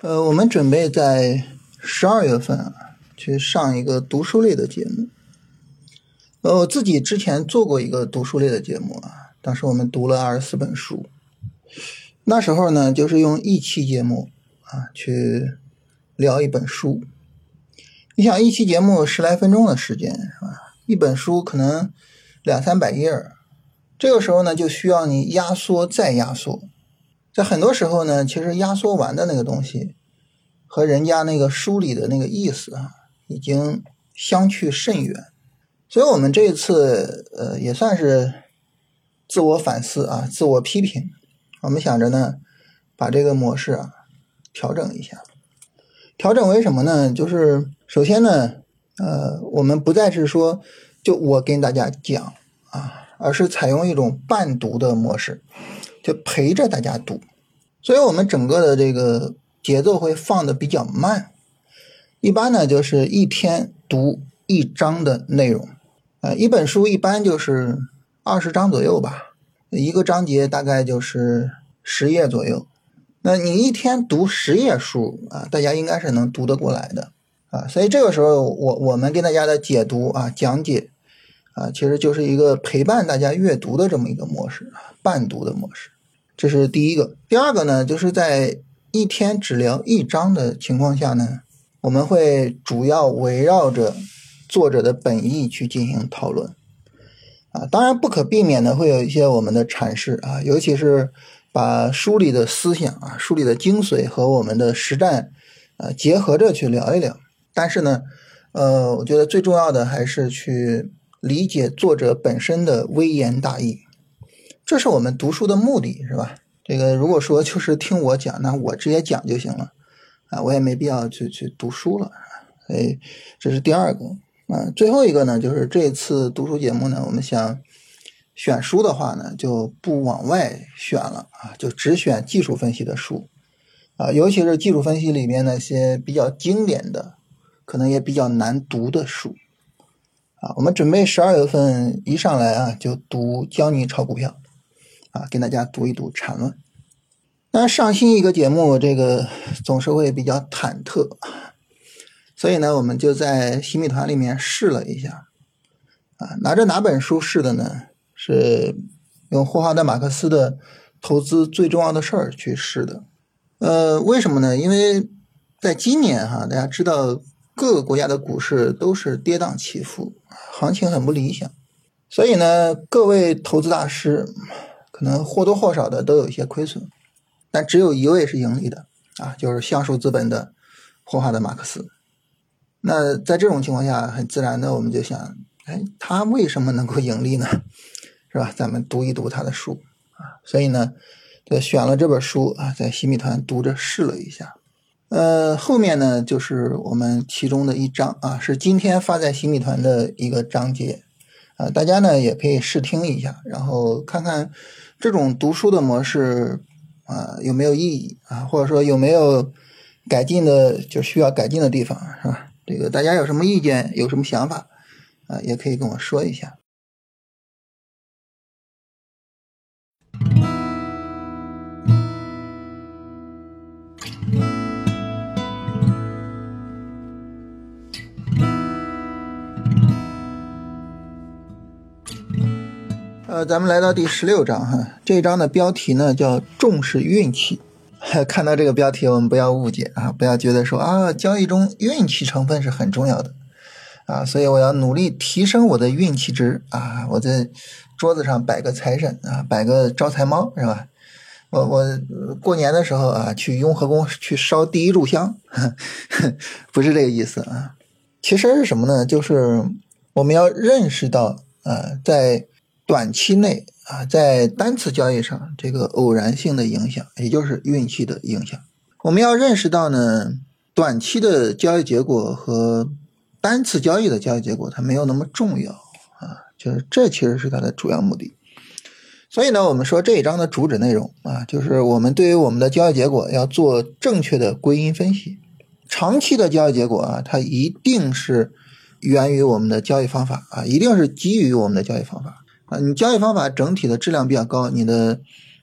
呃，我们准备在十二月份啊去上一个读书类的节目。呃，我自己之前做过一个读书类的节目啊，当时我们读了二十四本书。那时候呢，就是用一期节目啊去聊一本书。你想，一期节目十来分钟的时间是吧？一本书可能两三百页，这个时候呢，就需要你压缩再压缩。在很多时候呢，其实压缩完的那个东西和人家那个书里的那个意思啊，已经相去甚远。所以，我们这一次呃，也算是自我反思啊，自我批评。我们想着呢，把这个模式啊调整一下。调整为什么呢？就是首先呢，呃，我们不再是说就我跟大家讲啊，而是采用一种伴读的模式。就陪着大家读，所以我们整个的这个节奏会放的比较慢。一般呢，就是一天读一章的内容，呃，一本书一般就是二十章左右吧，一个章节大概就是十页左右。那你一天读十页书啊，大家应该是能读得过来的啊。所以这个时候，我我们跟大家的解读啊、讲解啊，其实就是一个陪伴大家阅读的这么一个模式啊，伴读的模式。这是第一个，第二个呢，就是在一天只聊一章的情况下呢，我们会主要围绕着作者的本意去进行讨论，啊，当然不可避免的会有一些我们的阐释啊，尤其是把书里的思想啊、书里的精髓和我们的实战啊结合着去聊一聊。但是呢，呃，我觉得最重要的还是去理解作者本身的微言大义。这是我们读书的目的，是吧？这个如果说就是听我讲，那我直接讲就行了，啊，我也没必要去去读书了。所以这是第二个，啊，最后一个呢，就是这次读书节目呢，我们想选书的话呢，就不往外选了啊，就只选技术分析的书，啊，尤其是技术分析里面那些比较经典的，可能也比较难读的书，啊，我们准备十二月份一上来啊，就读《教你炒股票》。啊，跟大家读一读缠论。那上新一个节目，这个总是会比较忐忑，所以呢，我们就在新米团里面试了一下。啊，拿着哪本书试的呢？是用霍华德·马克思的《投资最重要的事儿》去试的。呃，为什么呢？因为在今年哈，大家知道各个国家的股市都是跌宕起伏，行情很不理想，所以呢，各位投资大师。可能或多或少的都有一些亏损，但只有一位是盈利的啊，就是橡树资本的霍华德·马克思。那在这种情况下，很自然的我们就想，哎，他为什么能够盈利呢？是吧？咱们读一读他的书啊。所以呢，就选了这本书啊，在新米团读着试了一下。呃，后面呢就是我们其中的一章啊，是今天发在新米团的一个章节啊，大家呢也可以试听一下，然后看看。这种读书的模式啊，有没有意义啊？或者说有没有改进的，就需要改进的地方，是吧？这个大家有什么意见，有什么想法啊，也可以跟我说一下。呃，咱们来到第十六章哈，这一章的标题呢叫重视运气。看到这个标题，我们不要误解啊，不要觉得说啊，交易中运气成分是很重要的啊，所以我要努力提升我的运气值啊，我在桌子上摆个财神啊，摆个招财猫是吧？我我过年的时候啊，去雍和宫去烧第一炷香，不是这个意思啊。其实是什么呢？就是我们要认识到啊，在短期内啊，在单次交易上，这个偶然性的影响，也就是运气的影响，我们要认识到呢，短期的交易结果和单次交易的交易结果，它没有那么重要啊，就是这其实是它的主要目的。所以呢，我们说这一章的主旨内容啊，就是我们对于我们的交易结果要做正确的归因分析。长期的交易结果啊，它一定是源于我们的交易方法啊，一定是基于我们的交易方法。啊，你交易方法整体的质量比较高，你的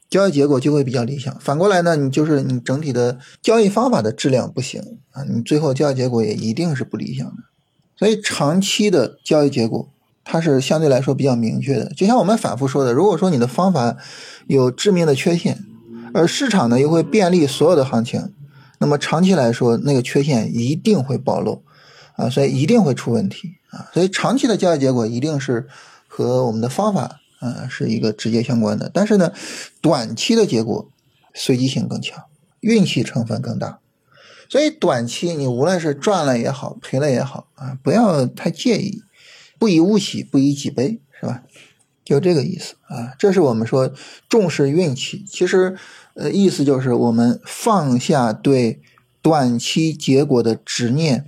交易结果就会比较理想。反过来呢，你就是你整体的交易方法的质量不行啊，你最后交易结果也一定是不理想的。所以长期的交易结果它是相对来说比较明确的。就像我们反复说的，如果说你的方法有致命的缺陷，而市场呢又会便利所有的行情，那么长期来说那个缺陷一定会暴露啊，所以一定会出问题啊。所以长期的交易结果一定是和我们的方法。呃，是一个直接相关的，但是呢，短期的结果随机性更强，运气成分更大，所以短期你无论是赚了也好，赔了也好啊，不要太介意，不以物喜，不以己悲，是吧？就这个意思啊，这是我们说重视运气，其实呃，意思就是我们放下对短期结果的执念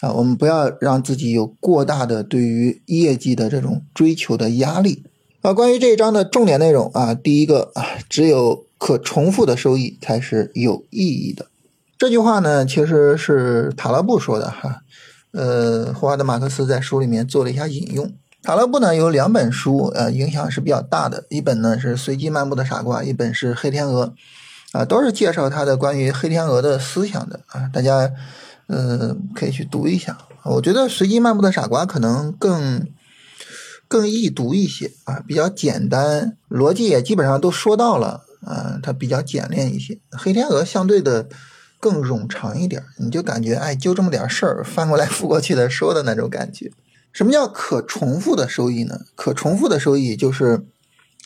啊，我们不要让自己有过大的对于业绩的这种追求的压力。啊，关于这一章的重点内容啊，第一个啊，只有可重复的收益才是有意义的。这句话呢，其实是塔勒布说的哈。呃，霍华德马克思在书里面做了一下引用。塔勒布呢有两本书，呃，影响是比较大的。一本呢是《随机漫步的傻瓜》，一本是《黑天鹅》，啊，都是介绍他的关于黑天鹅的思想的啊。大家呃可以去读一下。我觉得《随机漫步的傻瓜》可能更。更易读一些啊，比较简单，逻辑也基本上都说到了啊，它比较简练一些。黑天鹅相对的更冗长一点，你就感觉哎，就这么点事儿，翻过来覆过去的说的那种感觉。什么叫可重复的收益呢？可重复的收益就是，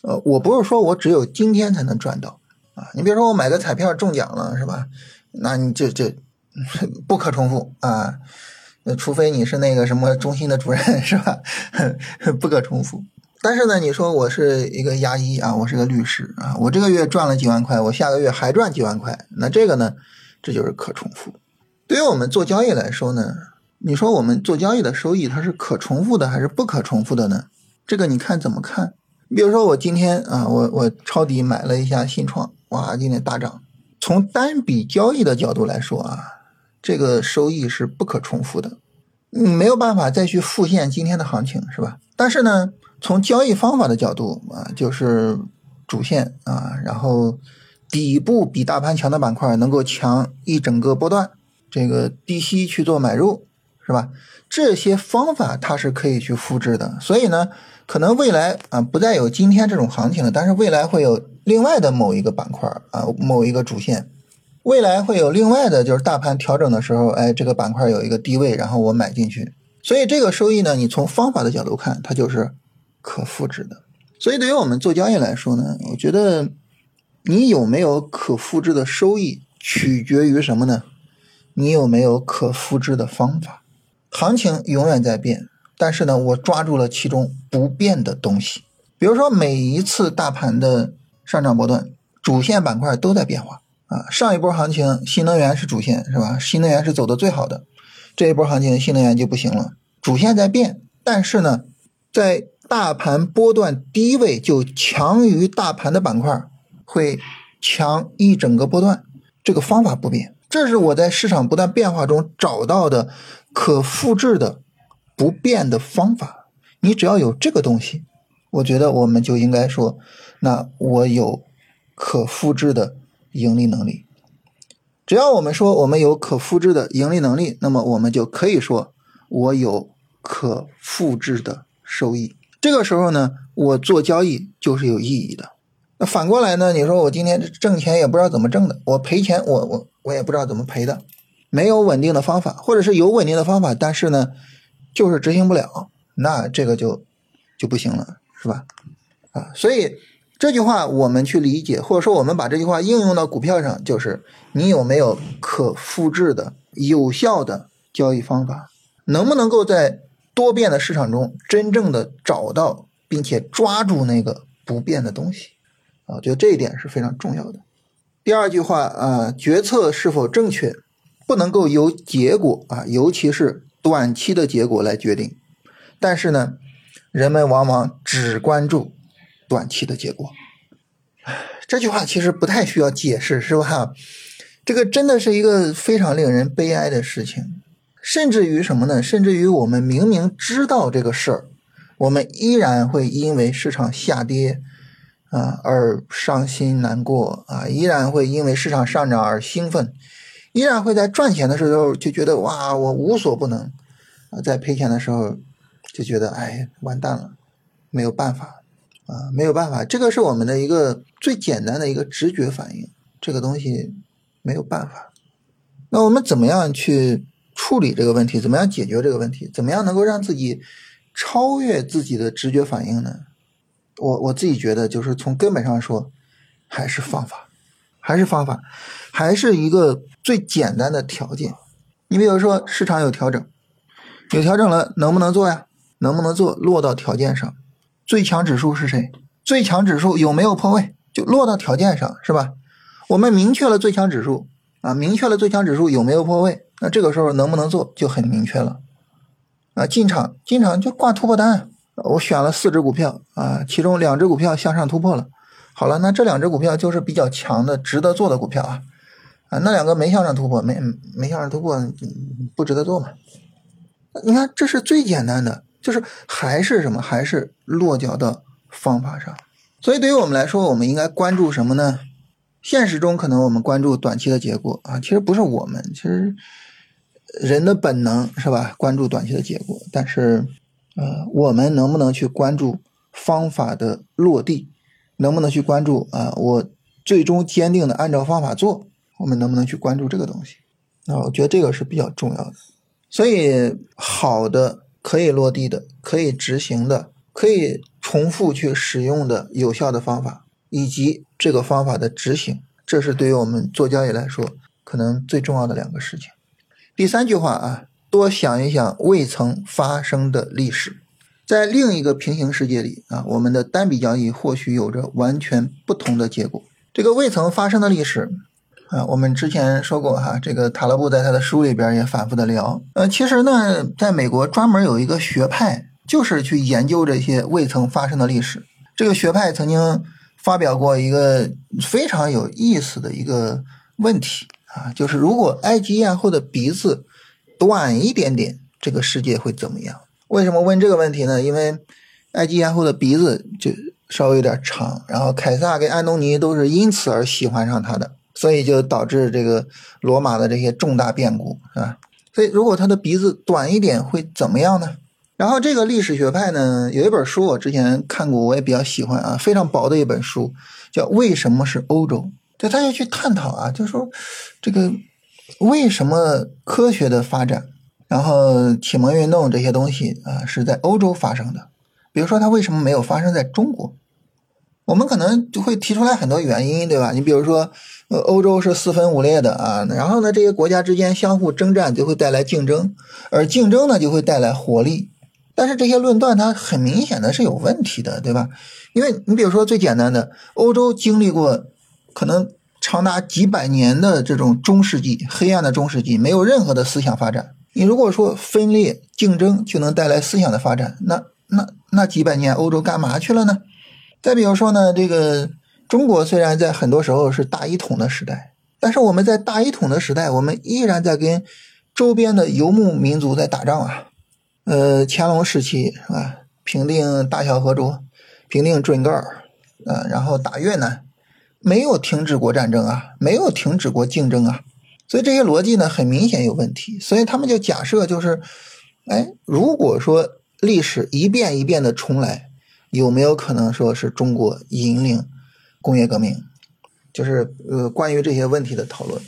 呃，我不是说我只有今天才能赚到啊，你比如说我买个彩票中奖了是吧？那你就就不可重复啊。除非你是那个什么中心的主任是吧？不可重复。但是呢，你说我是一个牙医啊，我是个律师啊，我这个月赚了几万块，我下个月还赚几万块，那这个呢，这就是可重复。对于我们做交易来说呢，你说我们做交易的收益它是可重复的还是不可重复的呢？这个你看怎么看？比如说我今天啊，我我抄底买了一下信创，哇，今天大涨。从单笔交易的角度来说啊。这个收益是不可重复的，你没有办法再去复现今天的行情，是吧？但是呢，从交易方法的角度啊，就是主线啊，然后底部比大盘强的板块能够强一整个波段，这个低吸去做买入，是吧？这些方法它是可以去复制的。所以呢，可能未来啊不再有今天这种行情了，但是未来会有另外的某一个板块啊，某一个主线。未来会有另外的，就是大盘调整的时候，哎，这个板块有一个低位，然后我买进去，所以这个收益呢，你从方法的角度看，它就是可复制的。所以对于我们做交易来说呢，我觉得你有没有可复制的收益，取决于什么呢？你有没有可复制的方法？行情永远在变，但是呢，我抓住了其中不变的东西。比如说每一次大盘的上涨波段，主线板块都在变化。啊，上一波行情新能源是主线是吧？新能源是走的最好的，这一波行情新能源就不行了。主线在变，但是呢，在大盘波段低位就强于大盘的板块会强一整个波段，这个方法不变。这是我在市场不断变化中找到的可复制的不变的方法。你只要有这个东西，我觉得我们就应该说，那我有可复制的。盈利能力，只要我们说我们有可复制的盈利能力，那么我们就可以说我有可复制的收益。这个时候呢，我做交易就是有意义的。那反过来呢，你说我今天挣钱也不知道怎么挣的，我赔钱我我我也不知道怎么赔的，没有稳定的方法，或者是有稳定的方法，但是呢就是执行不了，那这个就就不行了，是吧？啊，所以。这句话我们去理解，或者说我们把这句话应用到股票上，就是你有没有可复制的有效的交易方法，能不能够在多变的市场中真正的找到并且抓住那个不变的东西啊？我觉得这一点是非常重要的。第二句话啊，决策是否正确，不能够由结果啊，尤其是短期的结果来决定，但是呢，人们往往只关注。短期的结果，这句话其实不太需要解释，是吧？这个真的是一个非常令人悲哀的事情。甚至于什么呢？甚至于我们明明知道这个事儿，我们依然会因为市场下跌啊而伤心难过啊，依然会因为市场上涨而兴奋，依然会在赚钱的时候就觉得哇我无所不能啊，在赔钱的时候就觉得哎完蛋了，没有办法啊没有办法，这个是我们的一个最简单的一个直觉反应，这个东西没有办法。那我们怎么样去处理这个问题？怎么样解决这个问题？怎么样能够让自己超越自己的直觉反应呢？我我自己觉得，就是从根本上说，还是方法，还是方法，还是一个最简单的条件。你比如说，市场有调整，有调整了，能不能做呀？能不能做？落到条件上，最强指数是谁？最强指数有没有破位？就落到条件上，是吧？我们明确了最强指数。啊，明确了最强指数有没有破位，那这个时候能不能做就很明确了。啊，进场进场就挂突破单，我选了四只股票啊，其中两只股票向上突破了。好了，那这两只股票就是比较强的、值得做的股票啊。啊，那两个没向上突破，没没向上突破，不值得做嘛。你看，这是最简单的，就是还是什么，还是落脚的方法上。所以对于我们来说，我们应该关注什么呢？现实中可能我们关注短期的结果啊，其实不是我们，其实人的本能是吧？关注短期的结果，但是呃，我们能不能去关注方法的落地？能不能去关注啊？我最终坚定的按照方法做，我们能不能去关注这个东西？啊，我觉得这个是比较重要的。所以，好的可以落地的、可以执行的、可以重复去使用的有效的方法。以及这个方法的执行，这是对于我们做交易来说可能最重要的两个事情。第三句话啊，多想一想未曾发生的历史，在另一个平行世界里啊，我们的单笔交易或许有着完全不同的结果。这个未曾发生的历史啊，我们之前说过哈，这个塔勒布在他的书里边也反复的聊。呃，其实呢，在美国专门有一个学派，就是去研究这些未曾发生的历史。这个学派曾经。发表过一个非常有意思的一个问题啊，就是如果埃及艳后的鼻子短一点点，这个世界会怎么样？为什么问这个问题呢？因为埃及艳后的鼻子就稍微有点长，然后凯撒跟安东尼都是因此而喜欢上他的，所以就导致这个罗马的这些重大变故，是吧？所以如果他的鼻子短一点会怎么样呢？然后这个历史学派呢，有一本书我之前看过，我也比较喜欢啊，非常薄的一本书，叫《为什么是欧洲》。就他要去探讨啊，就说这个为什么科学的发展，然后启蒙运动这些东西啊，是在欧洲发生的。比如说，它为什么没有发生在中国？我们可能就会提出来很多原因，对吧？你比如说，呃，欧洲是四分五裂的啊，然后呢，这些国家之间相互征战就会带来竞争，而竞争呢就会带来活力。但是这些论断它很明显的是有问题的，对吧？因为你比如说最简单的，欧洲经历过可能长达几百年的这种中世纪黑暗的中世纪，没有任何的思想发展。你如果说分裂竞争就能带来思想的发展，那那那几百年欧洲干嘛去了呢？再比如说呢，这个中国虽然在很多时候是大一统的时代，但是我们在大一统的时代，我们依然在跟周边的游牧民族在打仗啊。呃，乾隆时期是吧？平定大小和卓，平定准噶尔，呃，然后打越南，没有停止过战争啊，没有停止过竞争啊，所以这些逻辑呢，很明显有问题。所以他们就假设就是，哎，如果说历史一遍一遍的重来，有没有可能说是中国引领工业革命？就是呃，关于这些问题的讨论。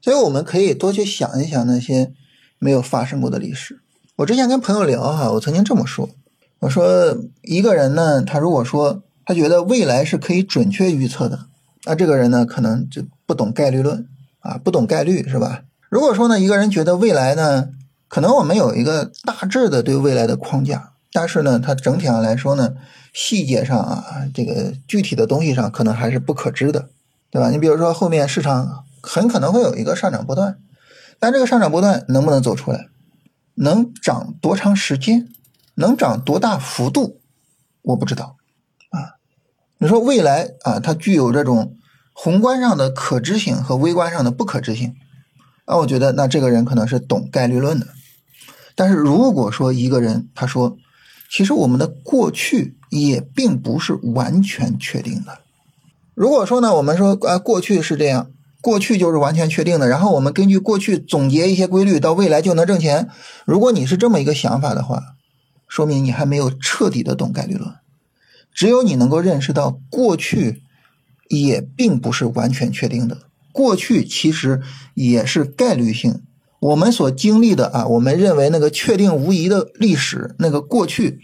所以我们可以多去想一想那些没有发生过的历史。我之前跟朋友聊哈，我曾经这么说，我说一个人呢，他如果说他觉得未来是可以准确预测的，那这个人呢，可能就不懂概率论啊，不懂概率是吧？如果说呢，一个人觉得未来呢，可能我们有一个大致的对未来的框架，但是呢，他整体上来说呢，细节上啊，这个具体的东西上可能还是不可知的，对吧？你比如说后面市场很可能会有一个上涨波段，但这个上涨波段能不能走出来？能涨多长时间？能涨多大幅度？我不知道啊。你说未来啊，它具有这种宏观上的可知性和微观上的不可知性啊。我觉得那这个人可能是懂概率论的。但是如果说一个人他说，其实我们的过去也并不是完全确定的。如果说呢，我们说呃过去是这样，过去就是完全确定的，然后我们根据过去总结一些规律，到未来就能挣钱。如果你是这么一个想法的话，说明你还没有彻底的懂概率论。只有你能够认识到过去也并不是完全确定的，过去其实也是概率性。我们所经历的啊，我们认为那个确定无疑的历史，那个过去，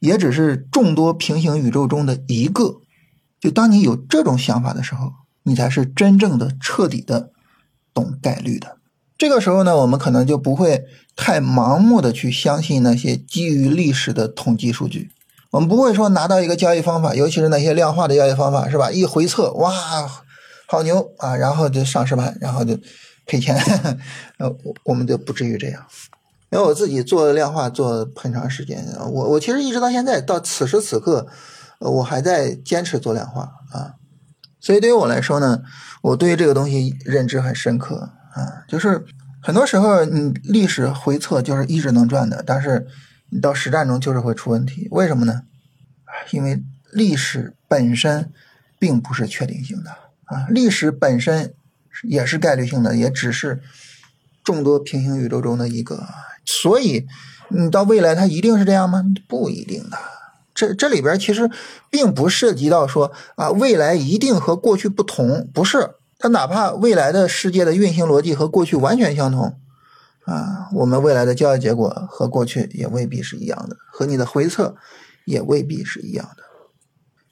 也只是众多平行宇宙中的一个。就当你有这种想法的时候，你才是真正的、彻底的懂概率的。这个时候呢，我们可能就不会太盲目的去相信那些基于历史的统计数据。我们不会说拿到一个交易方法，尤其是那些量化的交易方法，是吧？一回测，哇，好牛啊，然后就上实盘，然后就。赔钱，呃，我我们就不至于这样，因为我自己做量化做很长时间，我我其实一直到现在到此时此刻，我还在坚持做量化啊，所以对于我来说呢，我对于这个东西认知很深刻啊，就是很多时候你历史回测就是一直能赚的，但是你到实战中就是会出问题，为什么呢？因为历史本身并不是确定性的啊，历史本身。也是概率性的，也只是众多平行宇宙中的一个，所以你到未来它一定是这样吗？不一定的。这这里边其实并不涉及到说啊，未来一定和过去不同，不是。它哪怕未来的世界的运行逻辑和过去完全相同啊，我们未来的交易结果和过去也未必是一样的，和你的回测也未必是一样的。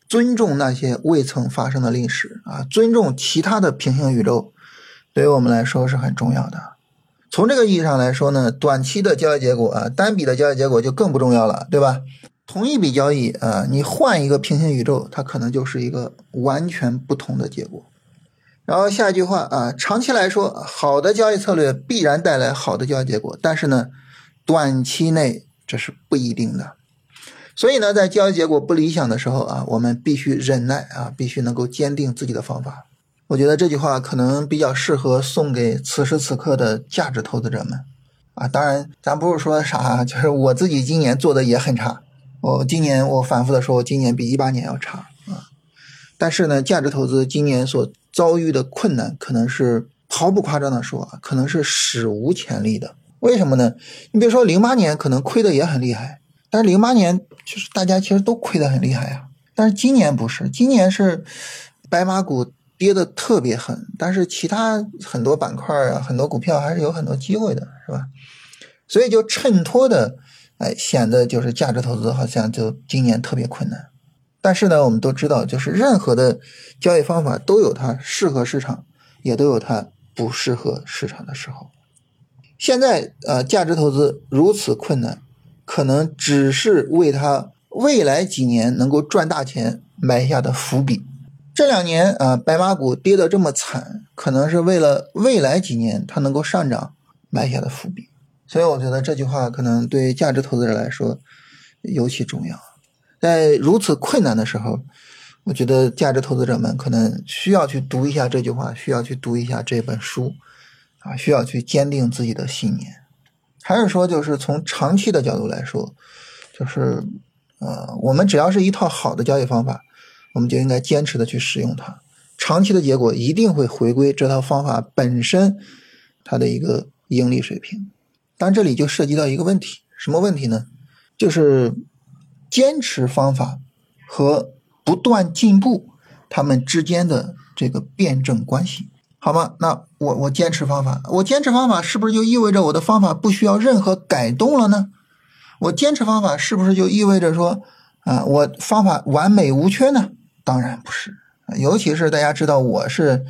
尊重那些未曾发生的历史啊，尊重其他的平行宇宙。对于我们来说是很重要的。从这个意义上来说呢，短期的交易结果啊，单笔的交易结果就更不重要了，对吧？同一笔交易啊，你换一个平行宇宙，它可能就是一个完全不同的结果。然后下一句话啊，长期来说，好的交易策略必然带来好的交易结果，但是呢，短期内这是不一定的。所以呢，在交易结果不理想的时候啊，我们必须忍耐啊，必须能够坚定自己的方法。我觉得这句话可能比较适合送给此时此刻的价值投资者们啊！当然，咱不是说啥，就是我自己今年做的也很差。我今年我反复的说，我今年比一八年要差啊。但是呢，价值投资今年所遭遇的困难，可能是毫不夸张的说啊，可能是史无前例的。为什么呢？你比如说零八年可能亏的也很厉害，但是零八年就是大家其实都亏的很厉害呀。但是今年不是，今年是白马股。跌的特别狠，但是其他很多板块啊，很多股票还是有很多机会的，是吧？所以就衬托的，哎，显得就是价值投资好像就今年特别困难。但是呢，我们都知道，就是任何的交易方法都有它适合市场，也都有它不适合市场的时候。现在呃，价值投资如此困难，可能只是为它未来几年能够赚大钱埋下的伏笔。这两年啊，白马股跌得这么惨，可能是为了未来几年它能够上涨埋下的伏笔。所以我觉得这句话可能对价值投资者来说尤其重要。在如此困难的时候，我觉得价值投资者们可能需要去读一下这句话，需要去读一下这本书，啊，需要去坚定自己的信念。还是说，就是从长期的角度来说，就是呃，我们只要是一套好的交易方法。我们就应该坚持的去使用它，长期的结果一定会回归这套方法本身它的一个盈利水平。但这里就涉及到一个问题，什么问题呢？就是坚持方法和不断进步他们之间的这个辩证关系，好吗？那我我坚持方法，我坚持方法是不是就意味着我的方法不需要任何改动了呢？我坚持方法是不是就意味着说啊，我方法完美无缺呢？当然不是，尤其是大家知道我是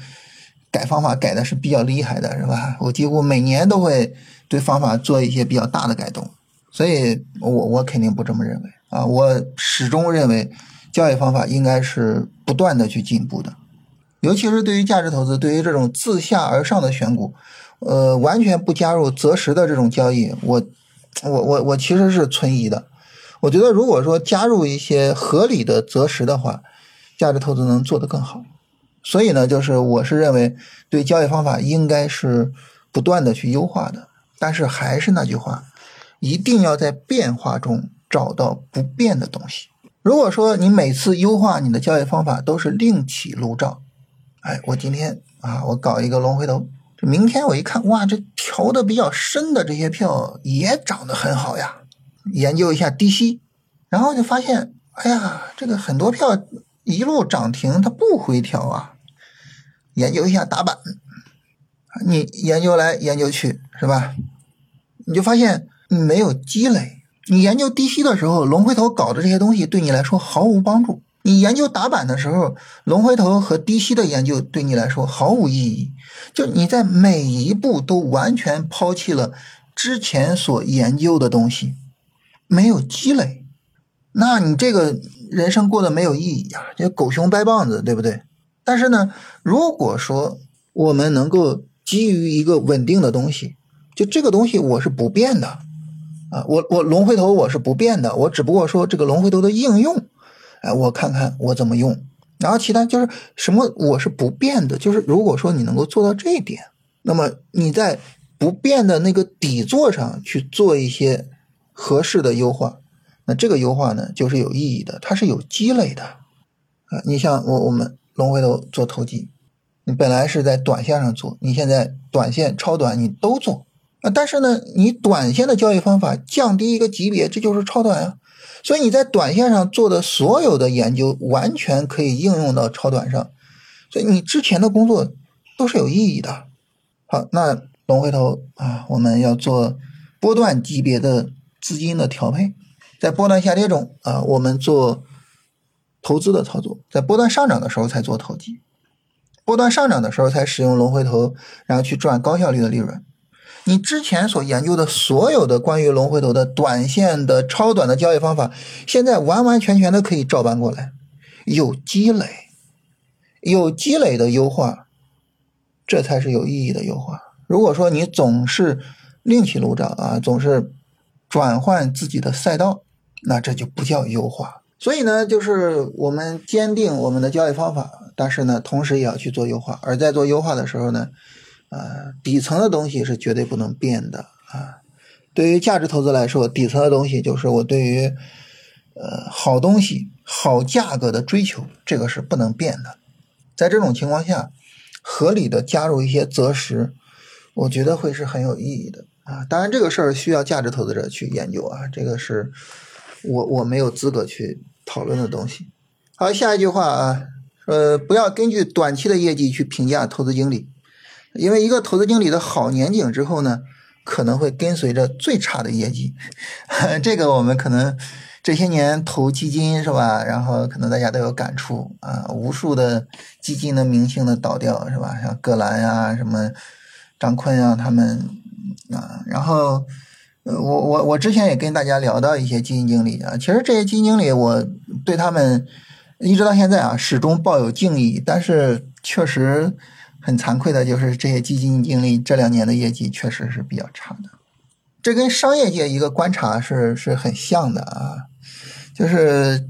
改方法改的是比较厉害的，是吧？我几乎每年都会对方法做一些比较大的改动，所以我我肯定不这么认为啊！我始终认为交易方法应该是不断的去进步的，尤其是对于价值投资，对于这种自下而上的选股，呃，完全不加入择时的这种交易，我我我我其实是存疑的。我觉得如果说加入一些合理的择时的话，价值投资能做得更好，所以呢，就是我是认为对交易方法应该是不断的去优化的。但是还是那句话，一定要在变化中找到不变的东西。如果说你每次优化你的交易方法都是另起炉灶，哎，我今天啊，我搞一个龙回头，这明天我一看，哇，这调的比较深的这些票也涨得很好呀。研究一下低吸，然后就发现，哎呀，这个很多票一路涨停，它不回调啊。研究一下打板，你研究来研究去，是吧？你就发现没有积累。你研究低吸的时候，龙回头搞的这些东西对你来说毫无帮助；你研究打板的时候，龙回头和低吸的研究对你来说毫无意义。就你在每一步都完全抛弃了之前所研究的东西。没有积累，那你这个人生过得没有意义啊，就狗熊掰棒子，对不对？但是呢，如果说我们能够基于一个稳定的东西，就这个东西我是不变的啊，我我龙回头我是不变的，我只不过说这个龙回头的应用，哎，我看看我怎么用，然后其他就是什么我是不变的，就是如果说你能够做到这一点，那么你在不变的那个底座上去做一些。合适的优化，那这个优化呢，就是有意义的，它是有积累的啊。你像我我们龙回头做投机，你本来是在短线上做，你现在短线、超短你都做啊。但是呢，你短线的交易方法降低一个级别，这就是超短啊。所以你在短线上做的所有的研究，完全可以应用到超短上。所以你之前的工作都是有意义的。好，那龙回头啊，我们要做波段级别的。资金的调配，在波段下跌中啊，我们做投资的操作；在波段上涨的时候才做投机，波段上涨的时候才使用龙回头，然后去赚高效率的利润。你之前所研究的所有的关于龙回头的短线的超短的交易方法，现在完完全全的可以照搬过来，有积累，有积累的优化，这才是有意义的优化。如果说你总是另起炉灶啊，总是。转换自己的赛道，那这就不叫优化。所以呢，就是我们坚定我们的交易方法，但是呢，同时也要去做优化。而在做优化的时候呢，呃，底层的东西是绝对不能变的啊。对于价值投资来说，底层的东西就是我对于呃好东西、好价格的追求，这个是不能变的。在这种情况下，合理的加入一些择时，我觉得会是很有意义的。啊，当然这个事儿需要价值投资者去研究啊，这个是我我没有资格去讨论的东西。好，下一句话啊，呃，不要根据短期的业绩去评价投资经理，因为一个投资经理的好年景之后呢，可能会跟随着最差的业绩。这个我们可能这些年投基金是吧？然后可能大家都有感触啊，无数的基金的明星的倒掉是吧？像葛兰呀、什么张坤啊，他们。啊，然后，呃，我我我之前也跟大家聊到一些基金经理啊，其实这些基金经理，我对他们一直到现在啊，始终抱有敬意。但是确实很惭愧的就是，这些基金经理这两年的业绩确实是比较差的。这跟商业界一个观察是是很像的啊，就是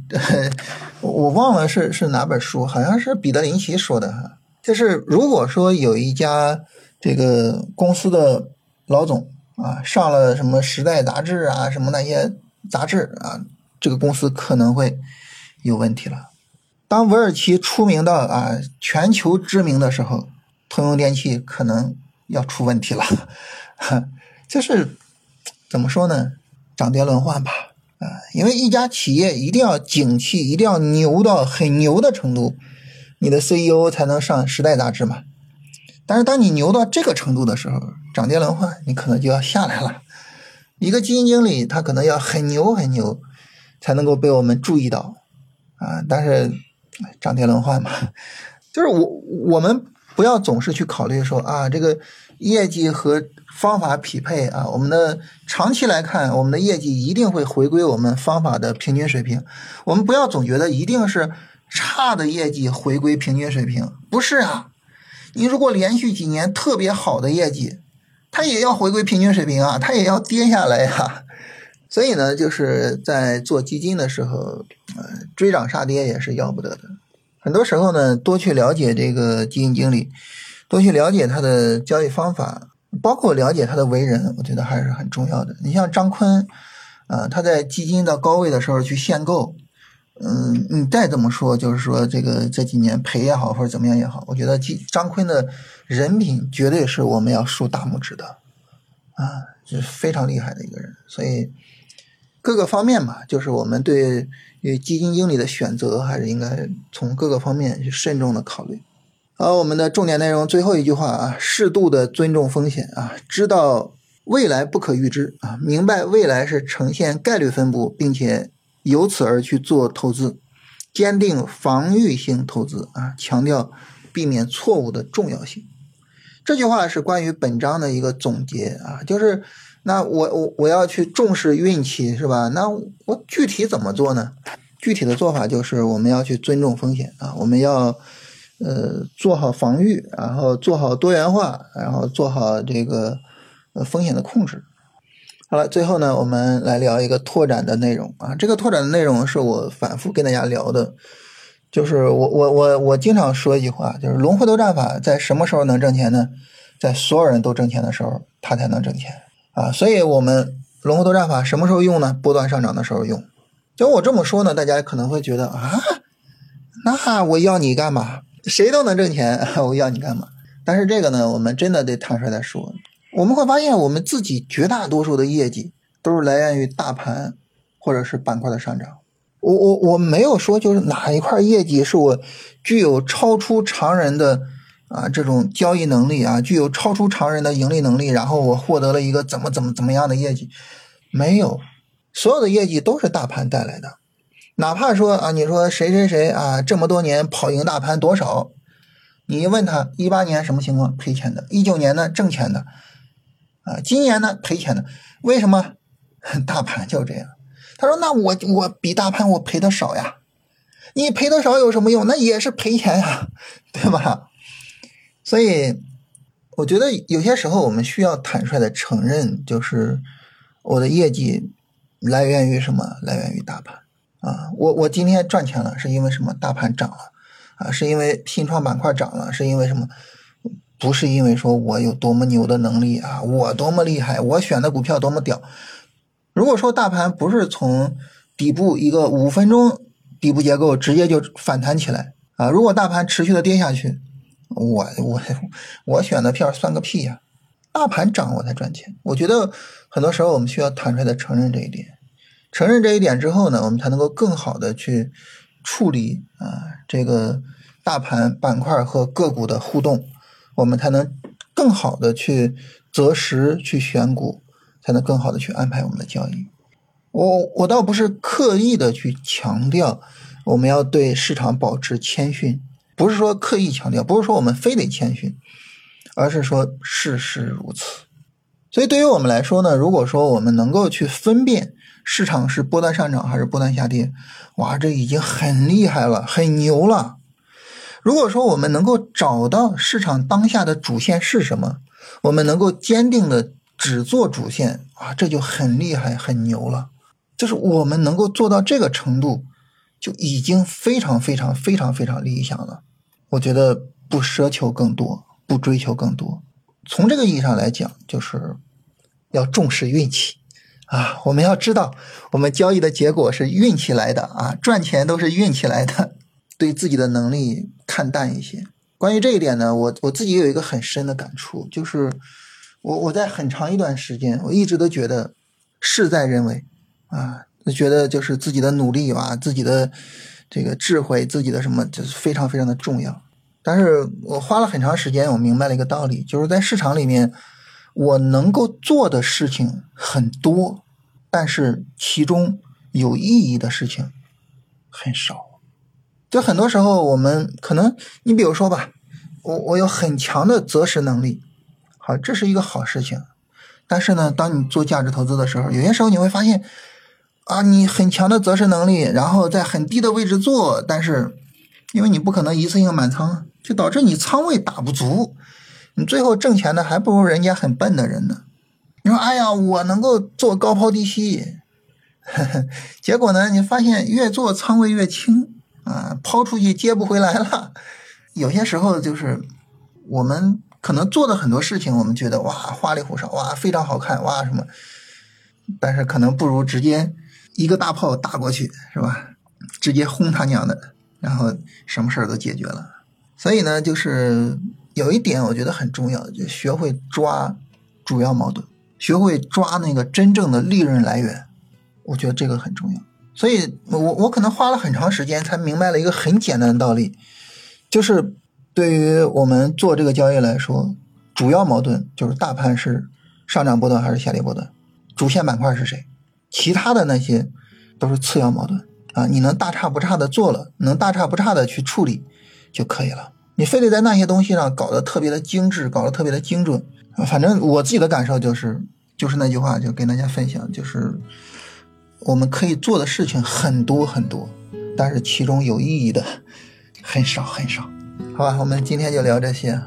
我忘了是是哪本书，好像是彼得林奇说的哈，就是如果说有一家这个公司的。老总啊，上了什么《时代》杂志啊，什么那些杂志啊，这个公司可能会有问题了。当韦尔奇出名到啊全球知名的时候，通用电气可能要出问题了。就是怎么说呢？涨跌轮换吧，啊，因为一家企业一定要景气，一定要牛到很牛的程度，你的 CEO 才能上《时代》杂志嘛。但是当你牛到这个程度的时候，涨跌轮换你可能就要下来了。一个基金经理他可能要很牛很牛，才能够被我们注意到啊。但是涨跌轮换嘛，就是我我们不要总是去考虑说啊这个业绩和方法匹配啊。我们的长期来看，我们的业绩一定会回归我们方法的平均水平。我们不要总觉得一定是差的业绩回归平均水平，不是啊。你如果连续几年特别好的业绩，它也要回归平均水平啊，它也要跌下来呀。所以呢，就是在做基金的时候，呃，追涨杀跌也是要不得的。很多时候呢，多去了解这个基金经理，多去了解他的交易方法，包括了解他的为人，我觉得还是很重要的。你像张坤，啊，他在基金的高位的时候去限购，嗯，你再怎么说，就是说这个这几年赔也好，或者怎么样也好，我觉得基张坤的人品绝对是我们要竖大拇指的啊，是非常厉害的一个人。所以各个方面嘛，就是我们对于基金经理的选择，还是应该从各个方面去慎重的考虑。好，我们的重点内容最后一句话啊，适度的尊重风险啊，知道未来不可预知啊，明白未来是呈现概率分布，并且由此而去做投资，坚定防御性投资啊，强调避免错误的重要性。这句话是关于本章的一个总结啊，就是那我我我要去重视运气是吧？那我具体怎么做呢？具体的做法就是我们要去尊重风险啊，我们要。呃，做好防御，然后做好多元化，然后做好这个呃风险的控制。好了，最后呢，我们来聊一个拓展的内容啊。这个拓展的内容是我反复跟大家聊的，就是我我我我经常说一句话，就是龙回头战法在什么时候能挣钱呢？在所有人都挣钱的时候，它才能挣钱啊。所以，我们龙回头战法什么时候用呢？波段上涨的时候用。就我这么说呢，大家可能会觉得啊，那我要你干嘛？谁都能挣钱，我要你干嘛？但是这个呢，我们真的得坦率的说，我们会发现我们自己绝大多数的业绩都是来源于大盘或者是板块的上涨。我我我没有说就是哪一块业绩是我具有超出常人的啊这种交易能力啊，具有超出常人的盈利能力，然后我获得了一个怎么怎么怎么样的业绩，没有，所有的业绩都是大盘带来的。哪怕说啊，你说谁谁谁啊，这么多年跑赢大盘多少？你一问他，一八年什么情况？赔钱的。一九年呢，挣钱的。啊，今年呢，赔钱的。为什么？大盘就这样。他说：“那我我比大盘我赔的少呀。你赔的少有什么用？那也是赔钱呀，对吧？所以，我觉得有些时候我们需要坦率的承认，就是我的业绩来源于什么？来源于大盘。啊，我我今天赚钱了，是因为什么？大盘涨了，啊，是因为新创板块涨了，是因为什么？不是因为说我有多么牛的能力啊，我多么厉害，我选的股票多么屌。如果说大盘不是从底部一个五分钟底部结构直接就反弹起来啊，如果大盘持续的跌下去，我我我选的票算个屁呀！大盘涨我才赚钱。我觉得很多时候我们需要坦率的承认这一点。承认这一点之后呢，我们才能够更好的去处理啊这个大盘板块和个股的互动，我们才能更好的去择时去选股，才能更好的去安排我们的交易。我我倒不是刻意的去强调我们要对市场保持谦逊，不是说刻意强调，不是说我们非得谦逊，而是说事实如此。所以对于我们来说呢，如果说我们能够去分辨。市场是波段上涨还是波段下跌？哇，这已经很厉害了，很牛了。如果说我们能够找到市场当下的主线是什么，我们能够坚定的只做主线啊，这就很厉害，很牛了。就是我们能够做到这个程度，就已经非常非常非常非常理想了。我觉得不奢求更多，不追求更多。从这个意义上来讲，就是要重视运气。啊，我们要知道，我们交易的结果是运气来的啊，赚钱都是运气来的。对自己的能力看淡一些。关于这一点呢，我我自己有一个很深的感触，就是我我在很长一段时间，我一直都觉得事在人为啊，觉得就是自己的努力吧，自己的这个智慧，自己的什么就是非常非常的重要。但是我花了很长时间，我明白了一个道理，就是在市场里面。我能够做的事情很多，但是其中有意义的事情很少。就很多时候，我们可能，你比如说吧，我我有很强的择时能力，好，这是一个好事情。但是呢，当你做价值投资的时候，有些时候你会发现，啊，你很强的择时能力，然后在很低的位置做，但是因为你不可能一次性满仓，就导致你仓位打不足。你最后挣钱的还不如人家很笨的人呢。你说：“哎呀，我能够做高抛低吸。”结果呢，你发现越做仓位越轻啊，抛出去接不回来了。有些时候就是我们可能做的很多事情，我们觉得哇花里胡哨，哇非常好看，哇什么，但是可能不如直接一个大炮打过去，是吧？直接轰他娘的，然后什么事儿都解决了。所以呢，就是有一点我觉得很重要，就学会抓主要矛盾，学会抓那个真正的利润来源，我觉得这个很重要。所以我我可能花了很长时间才明白了一个很简单的道理，就是对于我们做这个交易来说，主要矛盾就是大盘是上涨波段还是下跌波段，主线板块是谁，其他的那些都是次要矛盾啊。你能大差不差的做了，能大差不差的去处理就可以了。你非得在那些东西上搞得特别的精致，搞得特别的精准，反正我自己的感受就是，就是那句话，就跟大家分享，就是。我们可以做的事情很多很多，但是其中有意义的很少很少。好吧，我们今天就聊这些。